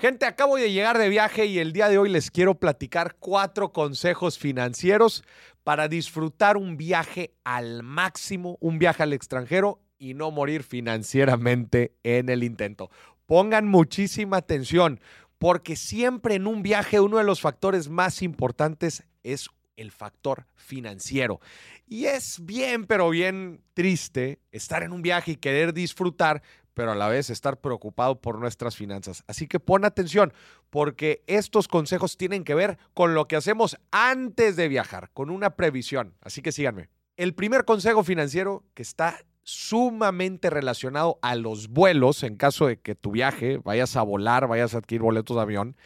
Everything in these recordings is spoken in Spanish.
Gente, acabo de llegar de viaje y el día de hoy les quiero platicar cuatro consejos financieros para disfrutar un viaje al máximo, un viaje al extranjero y no morir financieramente en el intento. Pongan muchísima atención porque siempre en un viaje uno de los factores más importantes es el factor financiero. Y es bien, pero bien triste estar en un viaje y querer disfrutar, pero a la vez estar preocupado por nuestras finanzas. Así que pon atención, porque estos consejos tienen que ver con lo que hacemos antes de viajar, con una previsión. Así que síganme. El primer consejo financiero que está sumamente relacionado a los vuelos, en caso de que tu viaje vayas a volar, vayas a adquirir boletos de avión,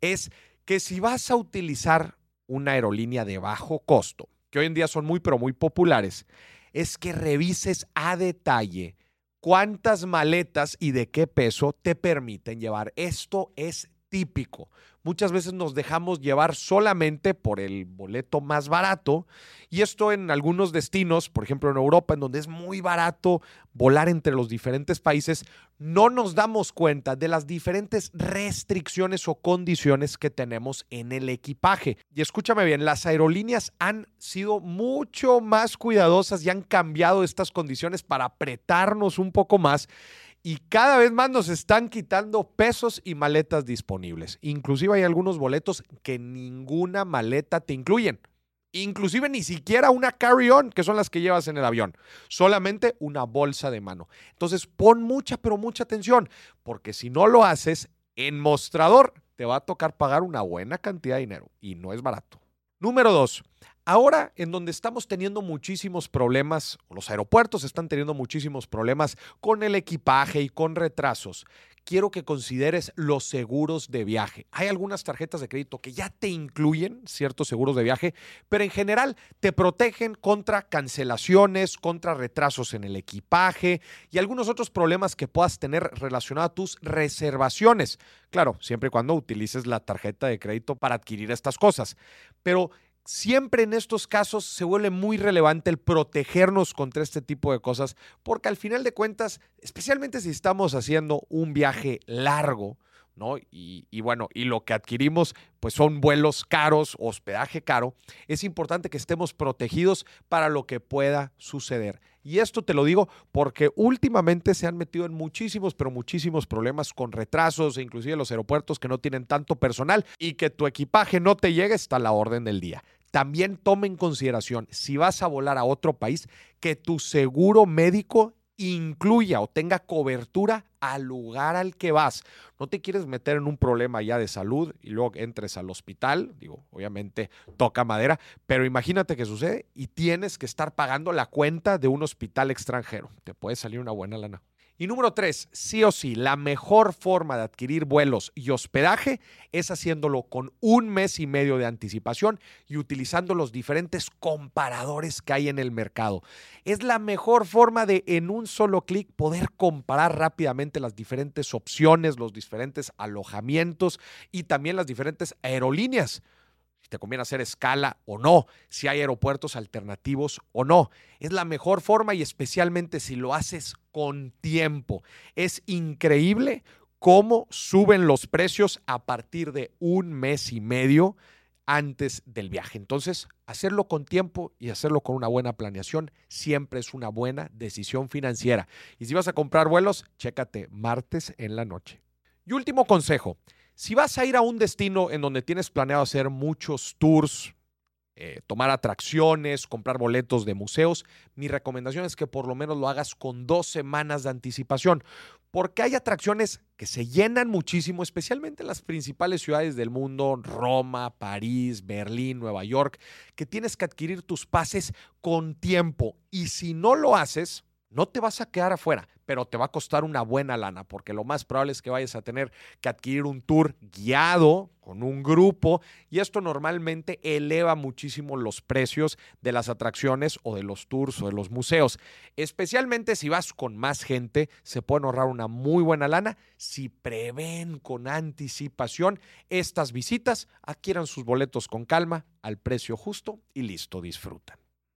es que si vas a utilizar una aerolínea de bajo costo, que hoy en día son muy, pero muy populares, es que revises a detalle cuántas maletas y de qué peso te permiten llevar. Esto es típico. Muchas veces nos dejamos llevar solamente por el boleto más barato y esto en algunos destinos, por ejemplo en Europa, en donde es muy barato volar entre los diferentes países, no nos damos cuenta de las diferentes restricciones o condiciones que tenemos en el equipaje. Y escúchame bien, las aerolíneas han sido mucho más cuidadosas y han cambiado estas condiciones para apretarnos un poco más y cada vez más nos están quitando pesos y maletas disponibles. Inclusive hay algunos boletos que ninguna maleta te incluyen. Inclusive ni siquiera una carry-on, que son las que llevas en el avión. Solamente una bolsa de mano. Entonces pon mucha, pero mucha atención, porque si no lo haces, en mostrador te va a tocar pagar una buena cantidad de dinero y no es barato. Número dos, Ahora, en donde estamos teniendo muchísimos problemas, los aeropuertos están teniendo muchísimos problemas con el equipaje y con retrasos, quiero que consideres los seguros de viaje. Hay algunas tarjetas de crédito que ya te incluyen ciertos seguros de viaje, pero en general te protegen contra cancelaciones, contra retrasos en el equipaje y algunos otros problemas que puedas tener relacionados a tus reservaciones. Claro, siempre y cuando utilices la tarjeta de crédito para adquirir estas cosas. Pero siempre en estos casos se vuelve muy relevante el protegernos contra este tipo de cosas, porque al final de cuentas, especialmente si estamos haciendo un viaje largo, ¿no? Y, bueno, y lo que adquirimos, pues son vuelos caros, hospedaje caro, es importante que estemos protegidos para lo que pueda suceder. Y esto te lo digo porque últimamente se han metido en muchísimos, pero muchísimos problemas con retrasos, e inclusive los aeropuertos que no tienen tanto personal y que tu equipaje no te llegue está a la orden del día. También toma en consideración, si vas a volar a otro país, que tu seguro médico incluya o tenga cobertura al lugar al que vas. No te quieres meter en un problema ya de salud y luego entres al hospital, digo, obviamente toca madera, pero imagínate que sucede y tienes que estar pagando la cuenta de un hospital extranjero. Te puede salir una buena lana. Y número tres, sí o sí, la mejor forma de adquirir vuelos y hospedaje es haciéndolo con un mes y medio de anticipación y utilizando los diferentes comparadores que hay en el mercado. Es la mejor forma de en un solo clic poder comparar rápidamente las diferentes opciones, los diferentes alojamientos y también las diferentes aerolíneas si te conviene hacer escala o no, si hay aeropuertos alternativos o no. Es la mejor forma y especialmente si lo haces con tiempo. Es increíble cómo suben los precios a partir de un mes y medio antes del viaje. Entonces, hacerlo con tiempo y hacerlo con una buena planeación siempre es una buena decisión financiera. Y si vas a comprar vuelos, chécate martes en la noche. Y último consejo, si vas a ir a un destino en donde tienes planeado hacer muchos tours, eh, tomar atracciones, comprar boletos de museos, mi recomendación es que por lo menos lo hagas con dos semanas de anticipación, porque hay atracciones que se llenan muchísimo, especialmente en las principales ciudades del mundo, Roma, París, Berlín, Nueva York, que tienes que adquirir tus pases con tiempo. Y si no lo haces, no te vas a quedar afuera, pero te va a costar una buena lana, porque lo más probable es que vayas a tener que adquirir un tour guiado con un grupo y esto normalmente eleva muchísimo los precios de las atracciones o de los tours o de los museos. Especialmente si vas con más gente, se pueden ahorrar una muy buena lana si prevén con anticipación estas visitas, adquieran sus boletos con calma, al precio justo y listo, disfrutan.